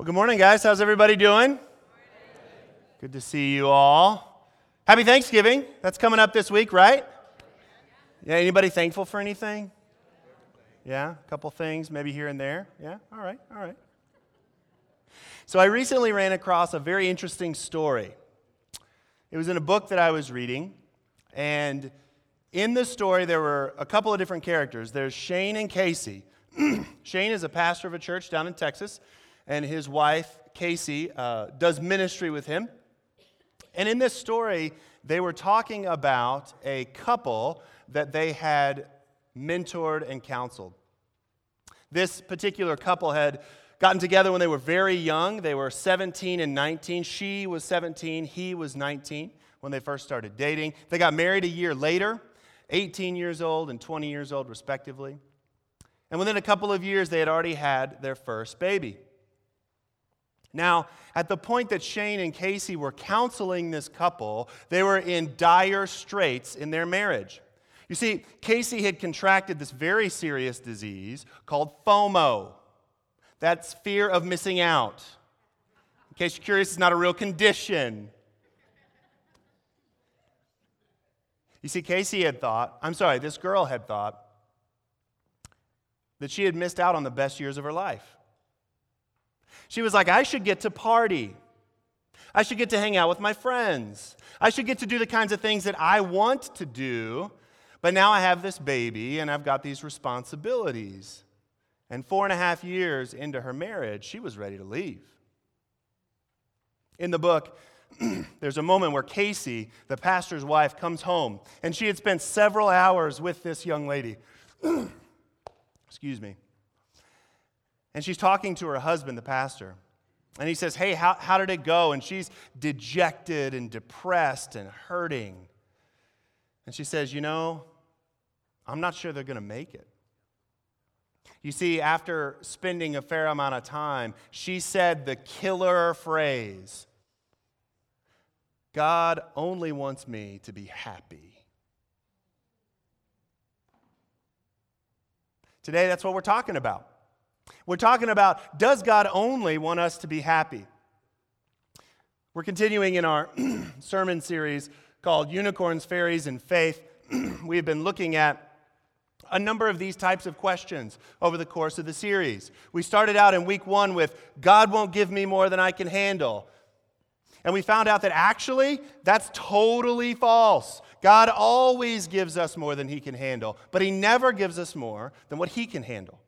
Well, good morning, guys. How's everybody doing? Good to see you all. Happy Thanksgiving. That's coming up this week, right? Yeah, anybody thankful for anything? Yeah, a couple things, maybe here and there. Yeah, all right, all right. So I recently ran across a very interesting story. It was in a book that I was reading, and in the story, there were a couple of different characters. There's Shane and Casey. Shane is a pastor of a church down in Texas and his wife, Casey, uh, does ministry with him. And in this story, they were talking about a couple that they had mentored and counseled. This particular couple had gotten together when they were very young. They were 17 and 19. She was 17, he was 19 when they first started dating. They got married a year later, 18 years old and 20 years old, respectively. And within a couple of years, they had already had their first baby. Now, at the point that Shane and Casey were counseling this couple, they were in dire straits in their marriage. You see, Casey had contracted this very serious disease called FOMO. That's fear of missing out. In case you're curious, it's not a real condition. You see, Casey had thought, I'm sorry, this girl had thought that she had missed out on the best years of her life. She was like, I should get to party. I should get to hang out with my friends. I should get to do the kinds of things that I want to do. But now I have this baby and I've got these responsibilities. And four and a half years into her marriage, she was ready to leave. In the book, there's a moment where Casey, the pastor's wife, comes home and she had spent several hours with this young lady. Excuse me. And she's talking to her husband, the pastor. And he says, Hey, how, how did it go? And she's dejected and depressed and hurting. And she says, You know, I'm not sure they're going to make it. You see, after spending a fair amount of time, she said the killer phrase God only wants me to be happy. Today, that's what we're talking about. We're talking about does God only want us to be happy? We're continuing in our sermon series called Unicorns, Fairies, and Faith. We've been looking at a number of these types of questions over the course of the series. We started out in week one with God won't give me more than I can handle. And we found out that actually that's totally false. God always gives us more than He can handle, but He never gives us more than what He can handle.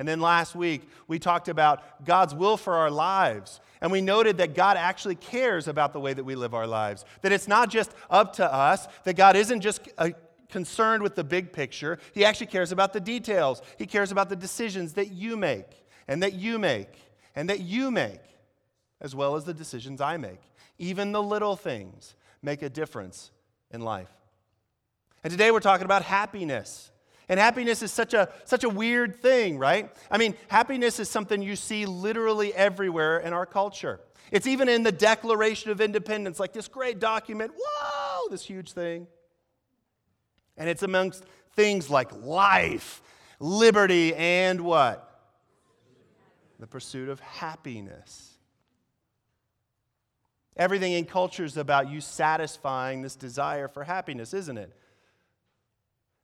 And then last week, we talked about God's will for our lives. And we noted that God actually cares about the way that we live our lives. That it's not just up to us, that God isn't just uh, concerned with the big picture, He actually cares about the details. He cares about the decisions that you make, and that you make, and that you make, as well as the decisions I make. Even the little things make a difference in life. And today we're talking about happiness. And happiness is such a, such a weird thing, right? I mean, happiness is something you see literally everywhere in our culture. It's even in the Declaration of Independence, like this great document, whoa, this huge thing. And it's amongst things like life, liberty, and what? The pursuit of happiness. Everything in culture is about you satisfying this desire for happiness, isn't it?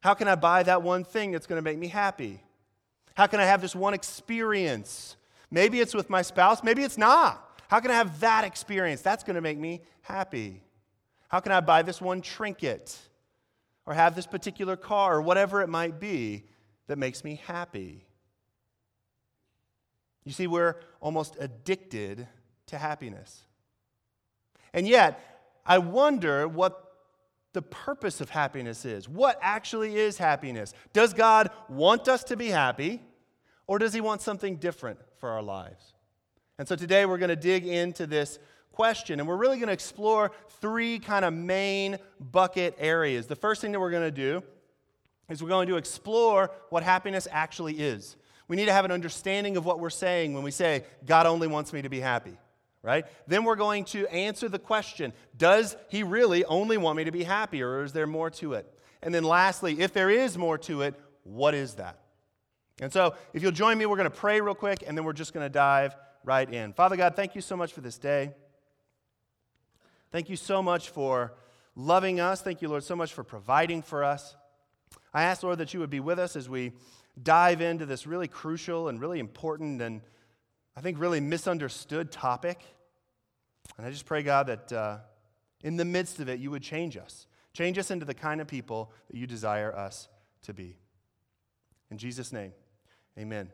How can I buy that one thing that's going to make me happy? How can I have this one experience? Maybe it's with my spouse, maybe it's not. How can I have that experience? That's going to make me happy. How can I buy this one trinket or have this particular car or whatever it might be that makes me happy? You see, we're almost addicted to happiness. And yet, I wonder what the purpose of happiness is. What actually is happiness? Does God want us to be happy, or does He want something different for our lives? And so today we're going to dig into this question, and we're really going to explore three kind of main bucket areas. The first thing that we're going to do is we're going to explore what happiness actually is. We need to have an understanding of what we're saying when we say, God only wants me to be happy right? Then we're going to answer the question Does he really only want me to be happy, or is there more to it? And then lastly, if there is more to it, what is that? And so, if you'll join me, we're going to pray real quick, and then we're just going to dive right in. Father God, thank you so much for this day. Thank you so much for loving us. Thank you, Lord, so much for providing for us. I ask, Lord, that you would be with us as we dive into this really crucial and really important and I think really misunderstood topic. And I just pray, God, that uh, in the midst of it, you would change us. Change us into the kind of people that you desire us to be. In Jesus' name, amen.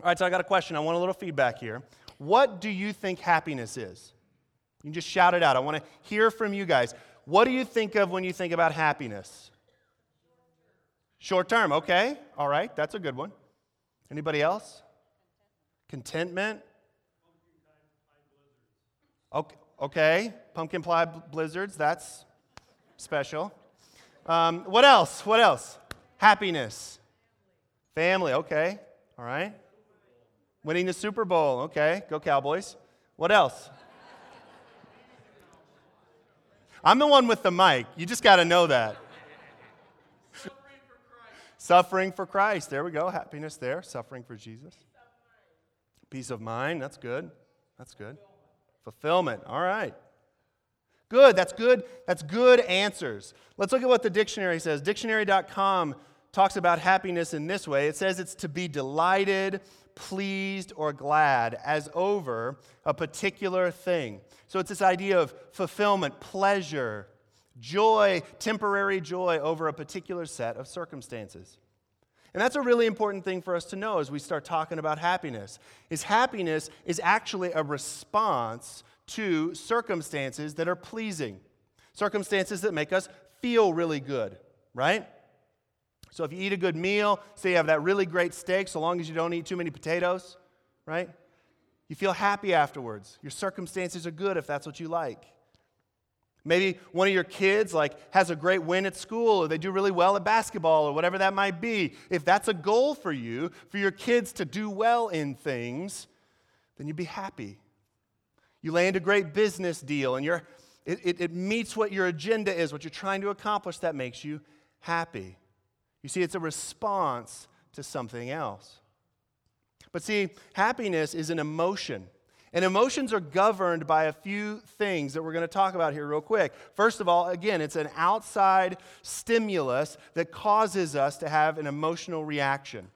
All right, so I got a question. I want a little feedback here. What do you think happiness is? You can just shout it out. I want to hear from you guys. What do you think of when you think about happiness? Short term, okay. All right, that's a good one. Anybody else? Contentment. Okay, okay. Pumpkin pie blizzards, that's special. Um, what else? What else? Happiness. Family, okay. All right. Winning the Super Bowl, okay. Go Cowboys. What else? I'm the one with the mic. You just got to know that. Suffering for. Suffering for Christ. There we go. Happiness there. Suffering for Jesus. Peace of mind. That's good. That's good. Fulfillment. All right. Good. That's good. That's good answers. Let's look at what the dictionary says. Dictionary.com talks about happiness in this way it says it's to be delighted, pleased, or glad as over a particular thing. So it's this idea of fulfillment, pleasure, joy, temporary joy over a particular set of circumstances. And that's a really important thing for us to know as we start talking about happiness. Is happiness is actually a response to circumstances that are pleasing. Circumstances that make us feel really good, right? So if you eat a good meal, say you have that really great steak, so long as you don't eat too many potatoes, right? You feel happy afterwards. Your circumstances are good if that's what you like. Maybe one of your kids like has a great win at school or they do really well at basketball or whatever that might be. If that's a goal for you, for your kids to do well in things, then you'd be happy. You land a great business deal and you're, it, it, it meets what your agenda is, what you're trying to accomplish, that makes you happy. You see, it's a response to something else. But see, happiness is an emotion. And emotions are governed by a few things that we're going to talk about here, real quick. First of all, again, it's an outside stimulus that causes us to have an emotional reaction.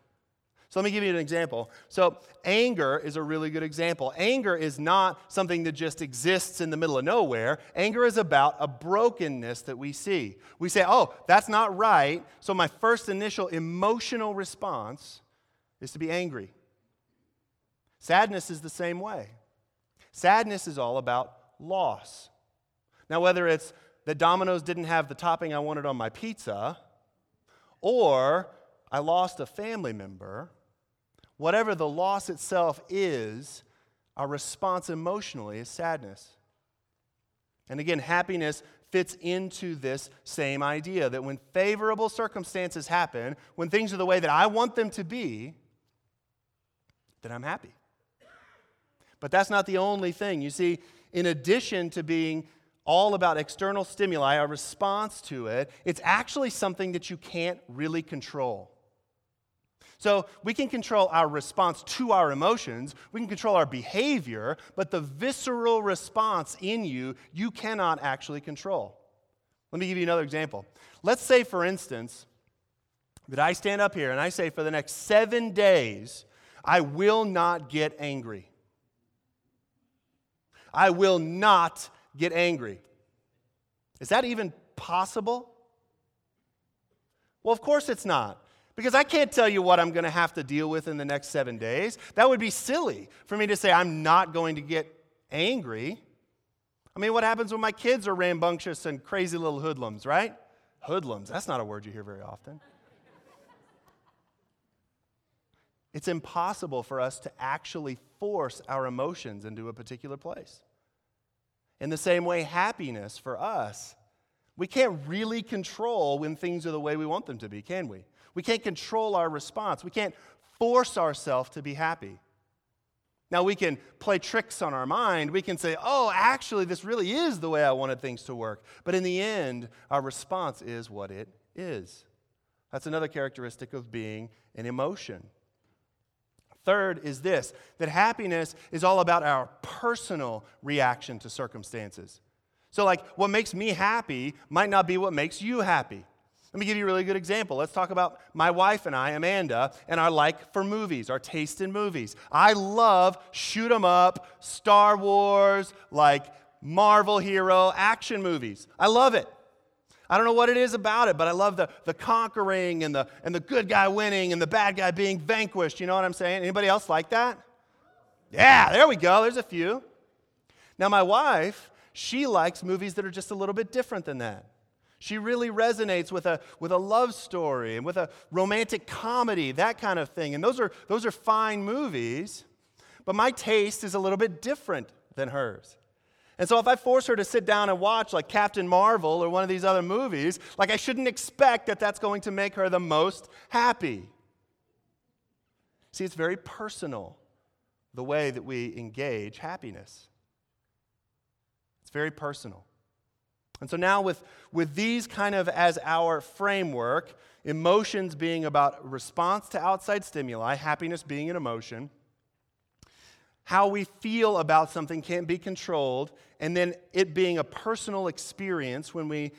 So let me give you an example. So, anger is a really good example. Anger is not something that just exists in the middle of nowhere. Anger is about a brokenness that we see. We say, oh, that's not right. So, my first initial emotional response is to be angry. Sadness is the same way. Sadness is all about loss. Now, whether it's that Domino's didn't have the topping I wanted on my pizza, or I lost a family member, whatever the loss itself is, our response emotionally is sadness. And again, happiness fits into this same idea that when favorable circumstances happen, when things are the way that I want them to be, then I'm happy. But that's not the only thing. You see, in addition to being all about external stimuli, our response to it, it's actually something that you can't really control. So we can control our response to our emotions, we can control our behavior, but the visceral response in you, you cannot actually control. Let me give you another example. Let's say, for instance, that I stand up here and I say, for the next seven days, I will not get angry. I will not get angry. Is that even possible? Well, of course it's not. Because I can't tell you what I'm going to have to deal with in the next seven days. That would be silly for me to say I'm not going to get angry. I mean, what happens when my kids are rambunctious and crazy little hoodlums, right? Hoodlums, that's not a word you hear very often. It's impossible for us to actually force our emotions into a particular place. In the same way, happiness for us, we can't really control when things are the way we want them to be, can we? We can't control our response. We can't force ourselves to be happy. Now, we can play tricks on our mind. We can say, oh, actually, this really is the way I wanted things to work. But in the end, our response is what it is. That's another characteristic of being an emotion. Third is this that happiness is all about our personal reaction to circumstances. So, like, what makes me happy might not be what makes you happy. Let me give you a really good example. Let's talk about my wife and I, Amanda, and our like for movies, our taste in movies. I love shoot 'em up, Star Wars, like Marvel hero action movies. I love it. I don't know what it is about it, but I love the, the conquering and the, and the good guy winning and the bad guy being vanquished. You know what I'm saying? Anybody else like that? Yeah, there we go. There's a few. Now, my wife, she likes movies that are just a little bit different than that. She really resonates with a, with a love story and with a romantic comedy, that kind of thing. And those are, those are fine movies, but my taste is a little bit different than hers. And so if I force her to sit down and watch like Captain Marvel or one of these other movies, like I shouldn't expect that that's going to make her the most happy. See, it's very personal the way that we engage happiness. It's very personal. And so now, with, with these kind of as our framework, emotions being about response to outside stimuli, happiness being an emotion, how we feel about something can't be controlled, and then it being a personal experience when we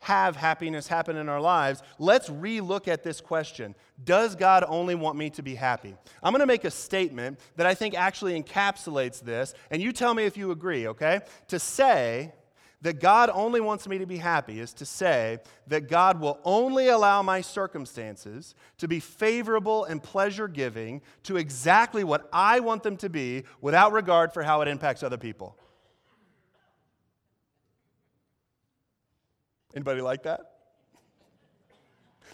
have happiness happen in our lives, let's relook at this question Does God only want me to be happy? I'm going to make a statement that I think actually encapsulates this, and you tell me if you agree, okay? To say that God only wants me to be happy is to say that God will only allow my circumstances to be favorable and pleasure giving to exactly what I want them to be without regard for how it impacts other people. Anybody like that?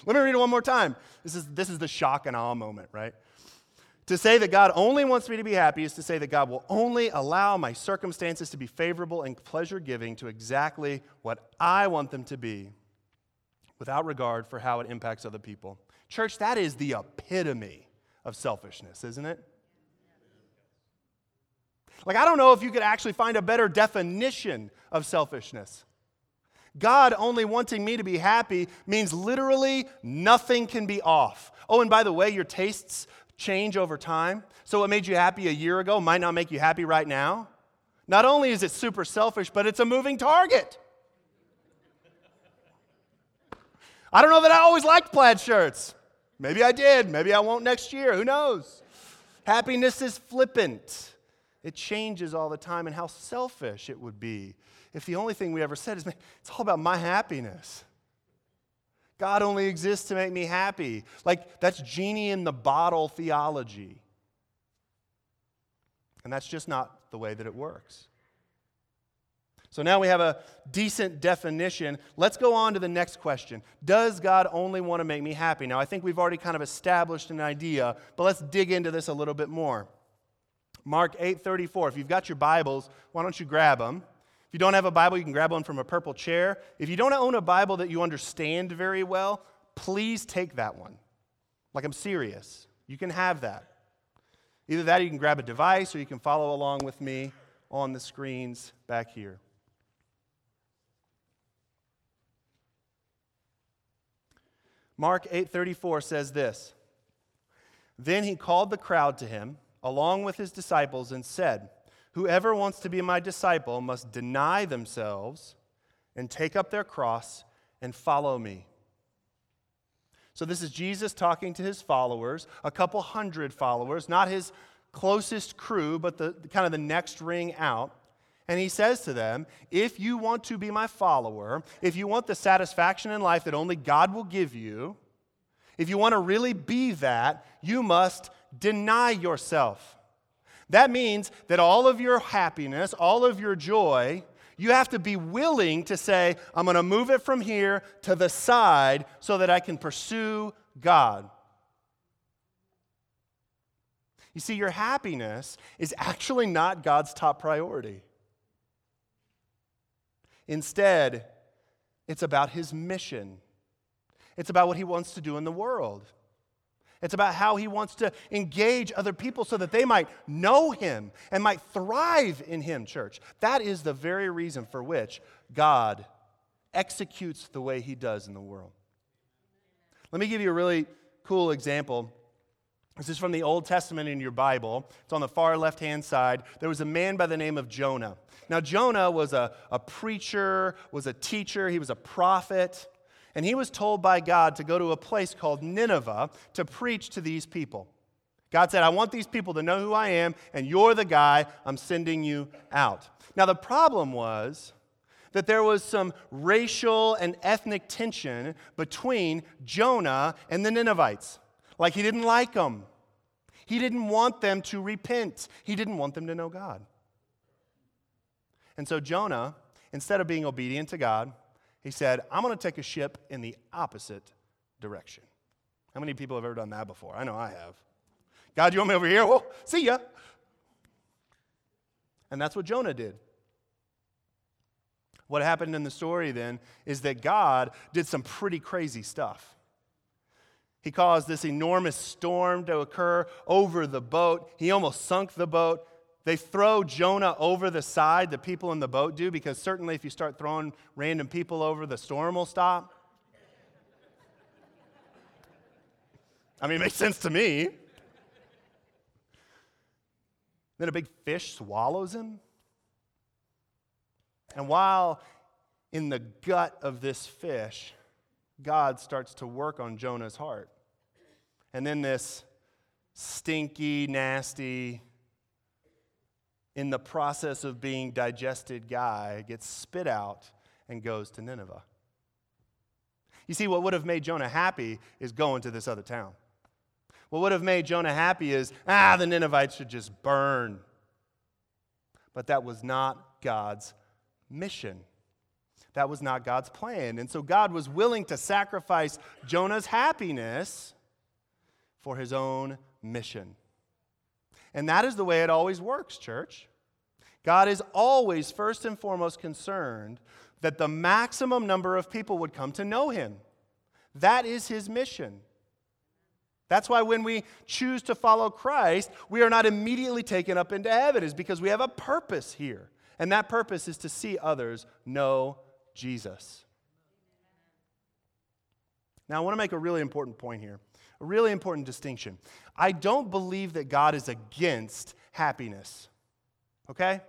Let me read it one more time. This is, this is the shock and awe moment, right? To say that God only wants me to be happy is to say that God will only allow my circumstances to be favorable and pleasure giving to exactly what I want them to be without regard for how it impacts other people. Church, that is the epitome of selfishness, isn't it? Like, I don't know if you could actually find a better definition of selfishness. God only wanting me to be happy means literally nothing can be off. Oh, and by the way, your tastes change over time. So, what made you happy a year ago might not make you happy right now. Not only is it super selfish, but it's a moving target. I don't know that I always liked plaid shirts. Maybe I did. Maybe I won't next year. Who knows? Happiness is flippant, it changes all the time, and how selfish it would be if the only thing we ever said is, it's all about my happiness. God only exists to make me happy. Like, that's genie in the bottle theology. And that's just not the way that it works. So now we have a decent definition. Let's go on to the next question. Does God only want to make me happy? Now, I think we've already kind of established an idea, but let's dig into this a little bit more. Mark 8:34. If you've got your Bibles, why don't you grab them? You don't have a Bible, you can grab one from a purple chair. If you don't own a Bible that you understand very well, please take that one. Like, I'm serious. You can have that. Either that or you can grab a device or you can follow along with me on the screens back here. Mark 8:34 says this. Then he called the crowd to him along with his disciples and said, Whoever wants to be my disciple must deny themselves and take up their cross and follow me. So, this is Jesus talking to his followers, a couple hundred followers, not his closest crew, but the kind of the next ring out. And he says to them, If you want to be my follower, if you want the satisfaction in life that only God will give you, if you want to really be that, you must deny yourself. That means that all of your happiness, all of your joy, you have to be willing to say, I'm going to move it from here to the side so that I can pursue God. You see, your happiness is actually not God's top priority. Instead, it's about His mission, it's about what He wants to do in the world. It's about how he wants to engage other people so that they might know him and might thrive in him, church. That is the very reason for which God executes the way he does in the world. Let me give you a really cool example This is from the Old Testament in your Bible. It's on the far left hand side. There was a man by the name of Jonah. Now, Jonah was a, a preacher, was a teacher, he was a prophet, and he was told by God to go to a place called Nineveh to preach to these people. God said, I want these people to know who I am, and you're the guy. I'm sending you out. Now, the problem was that there was some racial and ethnic tension between Jonah and the Ninevites. Like he didn't like them. He didn't want them to repent. He didn't want them to know God. And so Jonah, instead of being obedient to God, he said, I'm going to take a ship in the opposite direction. How many people have ever done that before? I know I have. God, you want me over here? Well, see ya. And that's what Jonah did. What happened in the story then is that God did some pretty crazy stuff. He caused this enormous storm to occur over the boat. He almost sunk the boat. They throw Jonah over the side, the people in the boat do, because certainly if you start throwing random people over, the storm will stop. I mean, it makes sense to me. Then a big fish swallows him. And while in the gut of this fish, God starts to work on Jonah's heart. And then this stinky, nasty, in the process of being digested guy gets spit out and goes to Nineveh. You see, what would have made Jonah happy is going to this other town. What would have made Jonah happy is, ah, the Ninevites should just burn. But that was not God's mission. That was not God's plan. And so God was willing to sacrifice Jonah's happiness for his own mission. And that is the way it always works, church. God is always, first and foremost, concerned that the maximum number of people would come to know him. That is his mission. That's why when we choose to follow Christ, we are not immediately taken up into heaven, is because we have a purpose here. And that purpose is to see others know Jesus. Now, I want to make a really important point here really important distinction. I don't believe that God is against happiness. Okay?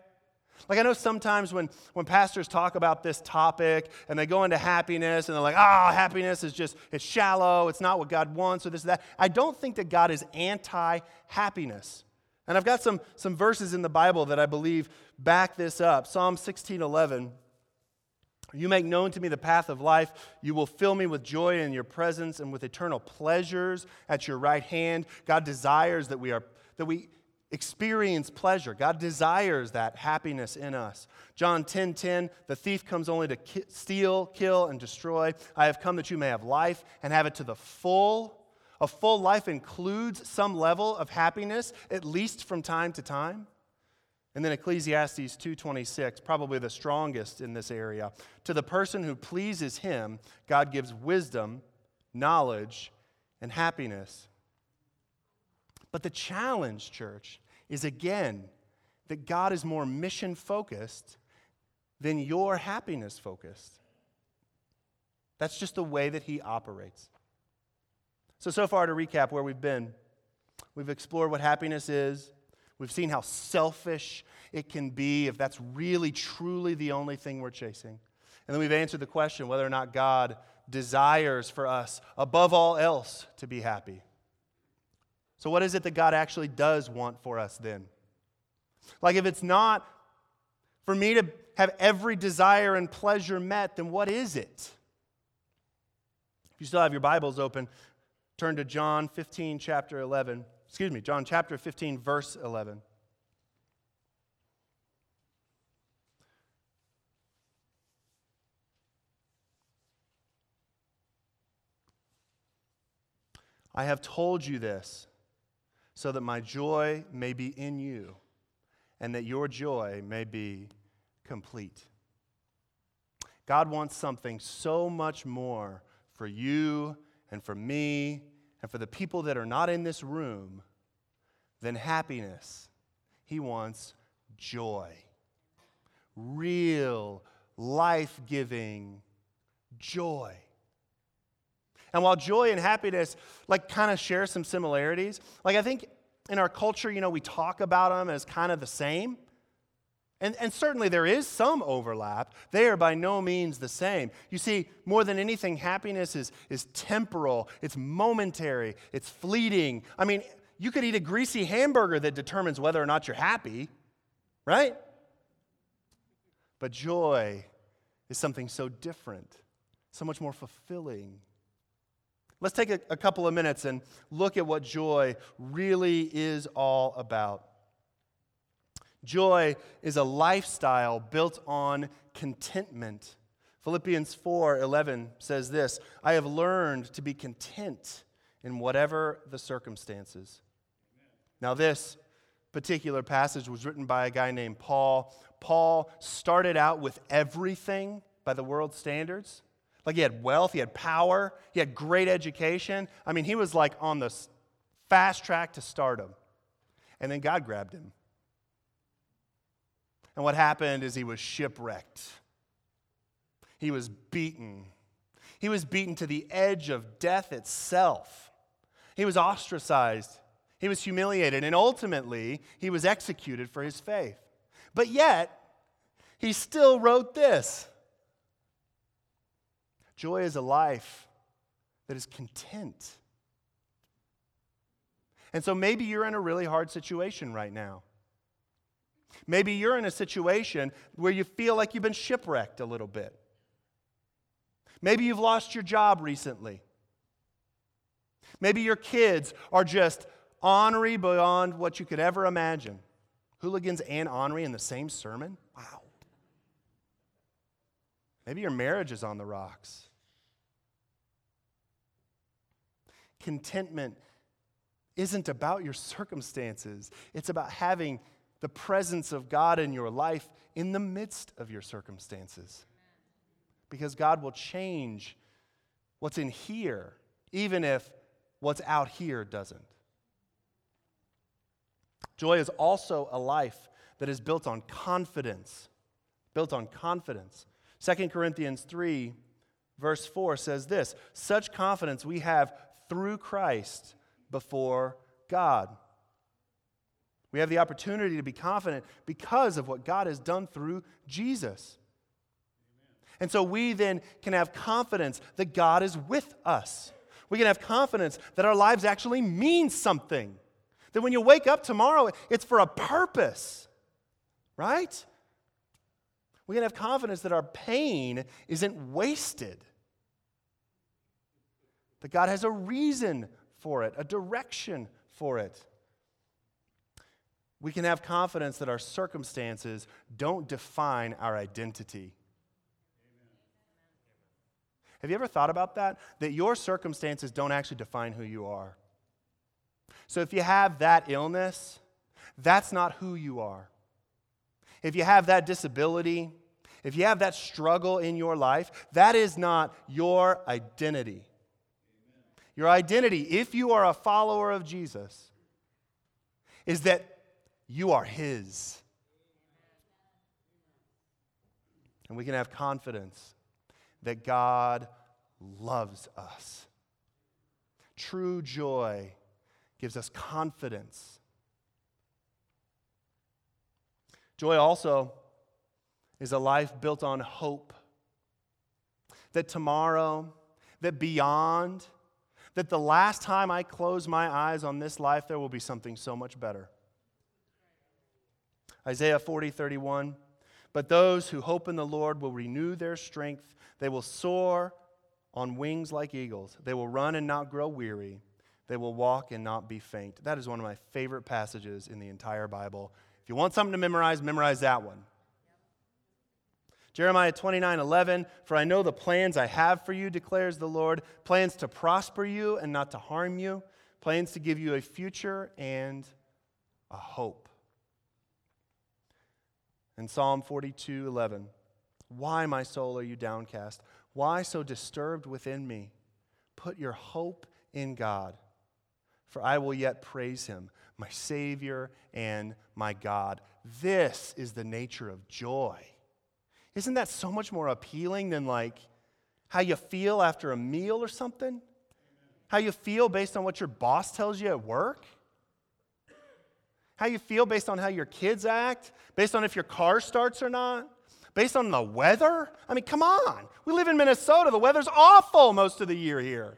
Like, I know sometimes when, when pastors talk about this topic and they go into happiness and they're like, ah, oh, happiness is just, it's shallow, it's not what God wants, or this, that. I don't think that God is anti happiness. And I've got some, some verses in the Bible that I believe back this up. Psalm 16 11 you make known to me the path of life. You will fill me with joy in your presence and with eternal pleasures at your right hand. God desires that we are that we experience pleasure. God desires that happiness in us. John 10:10, 10, 10, the thief comes only to ki- steal, kill and destroy. I have come that you may have life and have it to the full. A full life includes some level of happiness at least from time to time. And then Ecclesiastes 2:26, probably the strongest in this area. To the person who pleases him, God gives wisdom, knowledge, and happiness. But the challenge, church, is again that God is more mission focused than your happiness focused. That's just the way that he operates. So, so far to recap where we've been, we've explored what happiness is, We've seen how selfish it can be if that's really, truly the only thing we're chasing. And then we've answered the question whether or not God desires for us, above all else, to be happy. So, what is it that God actually does want for us then? Like, if it's not for me to have every desire and pleasure met, then what is it? If you still have your Bibles open, turn to John 15, chapter 11 excuse me, John chapter 15, verse 11. I have told you this so that my joy may be in you and that your joy may be complete. God wants something so much more for you and for me and for the people that are not in this room than happiness. He wants joy. Real, life giving joy. And while joy and happiness, like, kind of share some similarities, like, I think in our culture, you know, we talk about them as kind of the same. And, and certainly there is some overlap. They are by no means the same. You see, more than anything, happiness is, is temporal, it's momentary, it's fleeting. I mean, you could eat a greasy hamburger that determines whether or not you're happy, right? But joy is something so different, so much more fulfilling. Let's take a, a couple of minutes and look at what joy really is all about. Joy is a lifestyle built on contentment. Philippians 4:11 says this, I have learned to be content in whatever the circumstances. Now this particular passage was written by a guy named Paul. Paul started out with everything by the world's standards. Like he had wealth, he had power, he had great education. I mean, he was like on the fast track to stardom. And then God grabbed him and what happened is he was shipwrecked. He was beaten. He was beaten to the edge of death itself. He was ostracized. He was humiliated. And ultimately, he was executed for his faith. But yet, he still wrote this Joy is a life that is content. And so maybe you're in a really hard situation right now. Maybe you're in a situation where you feel like you've been shipwrecked a little bit. Maybe you've lost your job recently. Maybe your kids are just ornery beyond what you could ever imagine. Hooligans and ornery in the same sermon? Wow. Maybe your marriage is on the rocks. Contentment isn't about your circumstances, it's about having the presence of God in your life in the midst of your circumstances. Because God will change what's in here, even if what's out here doesn't. Joy is also a life that is built on confidence. Built on confidence. 2 Corinthians 3, verse 4 says this Such confidence we have through Christ before God. We have the opportunity to be confident because of what God has done through Jesus. And so we then can have confidence that God is with us. We can have confidence that our lives actually mean something. That when you wake up tomorrow, it's for a purpose, right? We can have confidence that our pain isn't wasted. That God has a reason for it, a direction for it we can have confidence that our circumstances don't define our identity. Have you ever thought about that? That your circumstances don't actually define who you are. So if you have that illness, that's not who you are. If you have that disability, if you have that struggle in your life, that is not your identity. Your identity, if you are a follower of Jesus, is that you are His. And we can have confidence that God loves us. True joy gives us confidence. Joy also is a life built on hope. That tomorrow, that beyond, that the last time I close my eyes on this life, there will be something so much better. Isaiah 40, 31. But those who hope in the Lord will renew their strength. They will soar on wings like eagles. They will run and not grow weary. They will walk and not be faint. That is one of my favorite passages in the entire Bible. If you want something to memorize, memorize that one. Jeremiah 29 11, for I know the plans I have for you, declares the Lord plans to prosper you and not to harm you, plans to give you a future and a hope. In Psalm 42 11, why, my soul, are you downcast? Why so disturbed within me? Put your hope in God, for I will yet praise him, my Savior and my God. This is the nature of joy. Isn't that so much more appealing than like how you feel after a meal or something? How you feel based on what your boss tells you at work? How you feel based on how your kids act? Based on if your car starts or not? Based on the weather? I mean, come on. We live in Minnesota. The weather's awful most of the year here.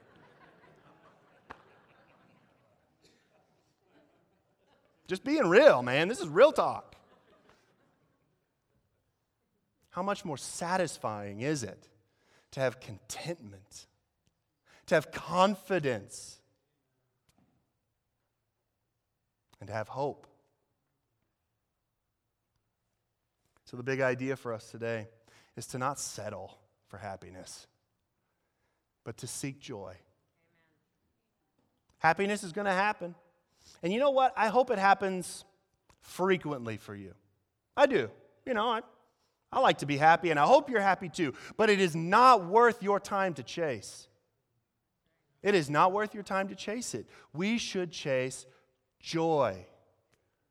Just being real, man. This is real talk. How much more satisfying is it to have contentment, to have confidence, and to have hope? So, the big idea for us today is to not settle for happiness, but to seek joy. Amen. Happiness is going to happen. And you know what? I hope it happens frequently for you. I do. You know, I, I like to be happy, and I hope you're happy too. But it is not worth your time to chase. It is not worth your time to chase it. We should chase joy,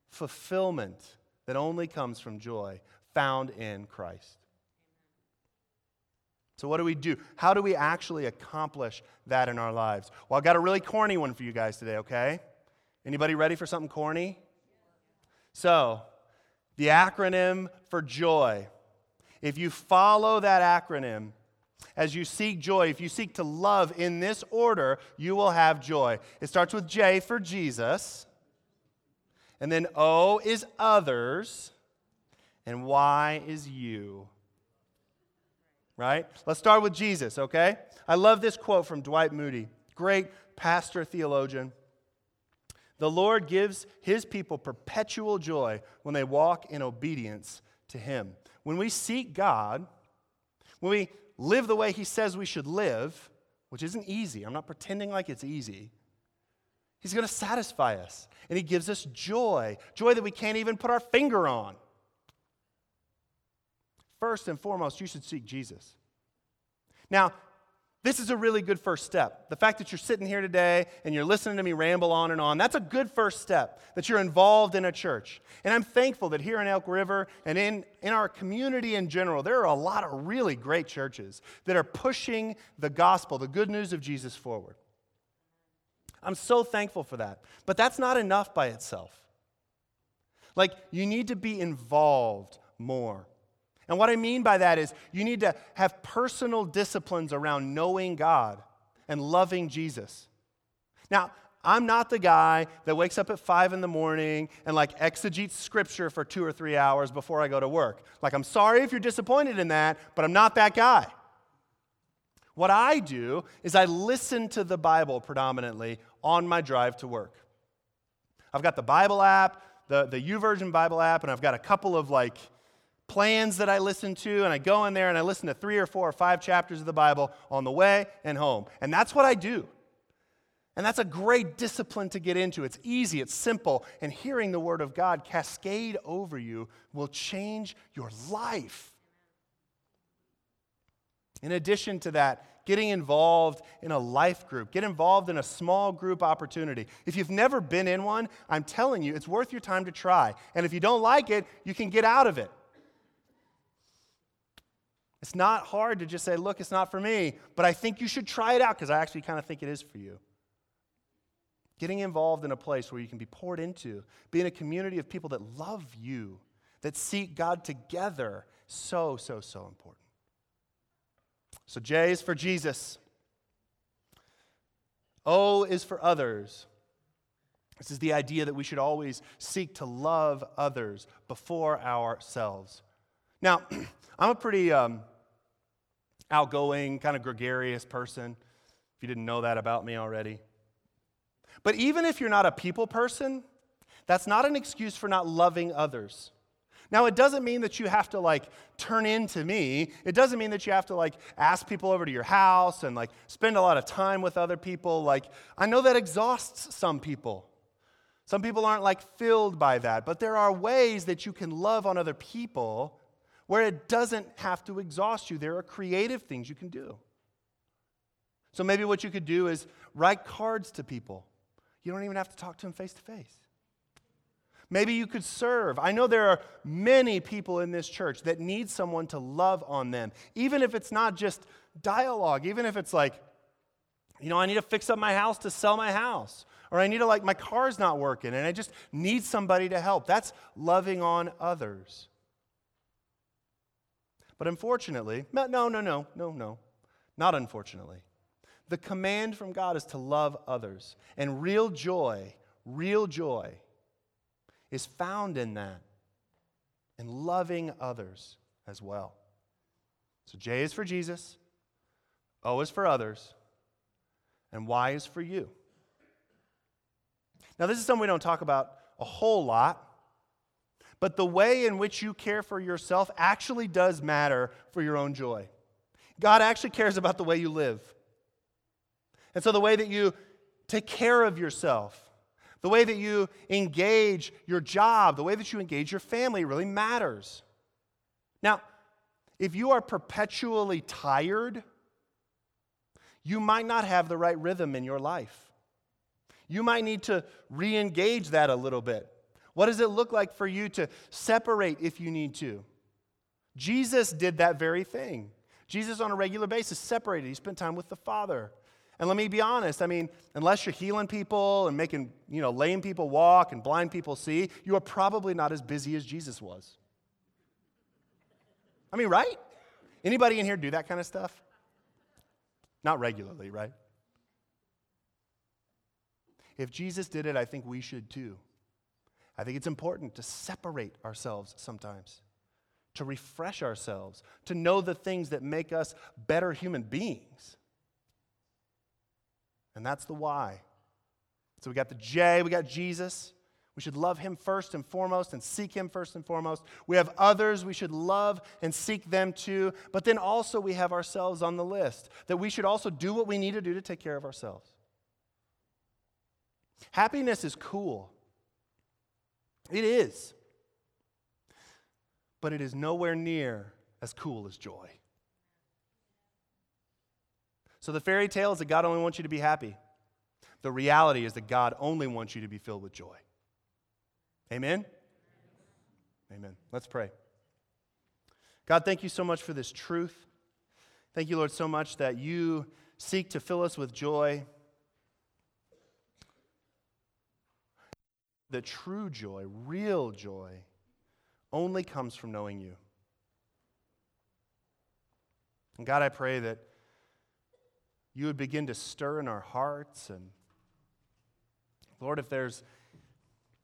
fulfillment that only comes from joy found in Christ. So, what do we do? How do we actually accomplish that in our lives? Well, I've got a really corny one for you guys today, okay? Anybody ready for something corny? So, the acronym for joy if you follow that acronym, as you seek joy, if you seek to love in this order, you will have joy. It starts with J for Jesus, and then O is others, and Y is you. Right? Let's start with Jesus, okay? I love this quote from Dwight Moody, great pastor theologian. The Lord gives his people perpetual joy when they walk in obedience to him. When we seek God, when we live the way He says we should live, which isn't easy, I'm not pretending like it's easy, He's going to satisfy us. And He gives us joy, joy that we can't even put our finger on. First and foremost, you should seek Jesus. Now, this is a really good first step. The fact that you're sitting here today and you're listening to me ramble on and on, that's a good first step, that you're involved in a church. And I'm thankful that here in Elk River and in, in our community in general, there are a lot of really great churches that are pushing the gospel, the good news of Jesus forward. I'm so thankful for that. But that's not enough by itself. Like, you need to be involved more. And what I mean by that is you need to have personal disciplines around knowing God and loving Jesus. Now, I'm not the guy that wakes up at five in the morning and like exegetes scripture for two or three hours before I go to work. Like, I'm sorry if you're disappointed in that, but I'm not that guy. What I do is I listen to the Bible predominantly on my drive to work. I've got the Bible app, the, the YouVersion Bible app, and I've got a couple of like plans that I listen to, and I go in there and I listen to three or four or five chapters of the Bible on the way and home. And that's what I do. And that's a great discipline to get into. It's easy, it's simple, and hearing the Word of God cascade over you will change your life. In addition to that, getting involved in a life group, get involved in a small group opportunity. If you've never been in one, I'm telling you, it's worth your time to try. And if you don't like it, you can get out of it. It's not hard to just say, look, it's not for me, but I think you should try it out because I actually kind of think it is for you. Getting involved in a place where you can be poured into, be in a community of people that love you, that seek God together, so, so, so important. So, J is for Jesus. O is for others. This is the idea that we should always seek to love others before ourselves. Now, I'm a pretty um, outgoing, kind of gregarious person, if you didn't know that about me already. But even if you're not a people person, that's not an excuse for not loving others. Now, it doesn't mean that you have to like turn into me. It doesn't mean that you have to like ask people over to your house and like spend a lot of time with other people. Like, I know that exhausts some people. Some people aren't like filled by that, but there are ways that you can love on other people where it doesn't have to exhaust you. There are creative things you can do. So maybe what you could do is write cards to people. You don't even have to talk to them face to face. Maybe you could serve. I know there are many people in this church that need someone to love on them, even if it's not just dialogue, even if it's like, You know, I need to fix up my house to sell my house. Or I need to, like, my car's not working and I just need somebody to help. That's loving on others. But unfortunately, no, no, no, no, no, no, not unfortunately. The command from God is to love others. And real joy, real joy, is found in that, in loving others as well. So J is for Jesus, O is for others, and Y is for you. Now, this is something we don't talk about a whole lot, but the way in which you care for yourself actually does matter for your own joy. God actually cares about the way you live. And so, the way that you take care of yourself, the way that you engage your job, the way that you engage your family really matters. Now, if you are perpetually tired, you might not have the right rhythm in your life. You might need to re engage that a little bit. What does it look like for you to separate if you need to? Jesus did that very thing. Jesus, on a regular basis, separated. He spent time with the Father. And let me be honest, I mean, unless you're healing people and making, you know, lame people walk and blind people see, you are probably not as busy as Jesus was. I mean, right? Anybody in here do that kind of stuff? Not regularly, right? If Jesus did it, I think we should too. I think it's important to separate ourselves sometimes, to refresh ourselves, to know the things that make us better human beings. And that's the why. So we got the J, we got Jesus. We should love him first and foremost and seek him first and foremost. We have others we should love and seek them too. But then also we have ourselves on the list that we should also do what we need to do to take care of ourselves. Happiness is cool. It is. But it is nowhere near as cool as joy. So the fairy tale is that God only wants you to be happy. The reality is that God only wants you to be filled with joy. Amen? Amen. Let's pray. God, thank you so much for this truth. Thank you, Lord, so much that you seek to fill us with joy. The true joy, real joy, only comes from knowing you. And God, I pray that you would begin to stir in our hearts. And Lord, if there's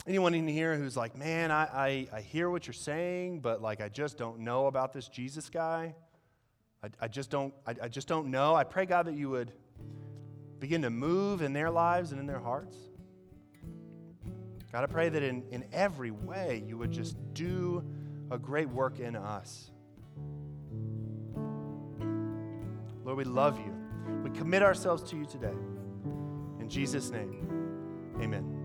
anyone in here who's like, man, I, I, I, hear what you're saying, but like I just don't know about this Jesus guy. I, I just don't I, I just don't know. I pray God that you would begin to move in their lives and in their hearts. God, I pray that in, in every way you would just do a great work in us. Lord, we love you. We commit ourselves to you today. In Jesus' name, amen.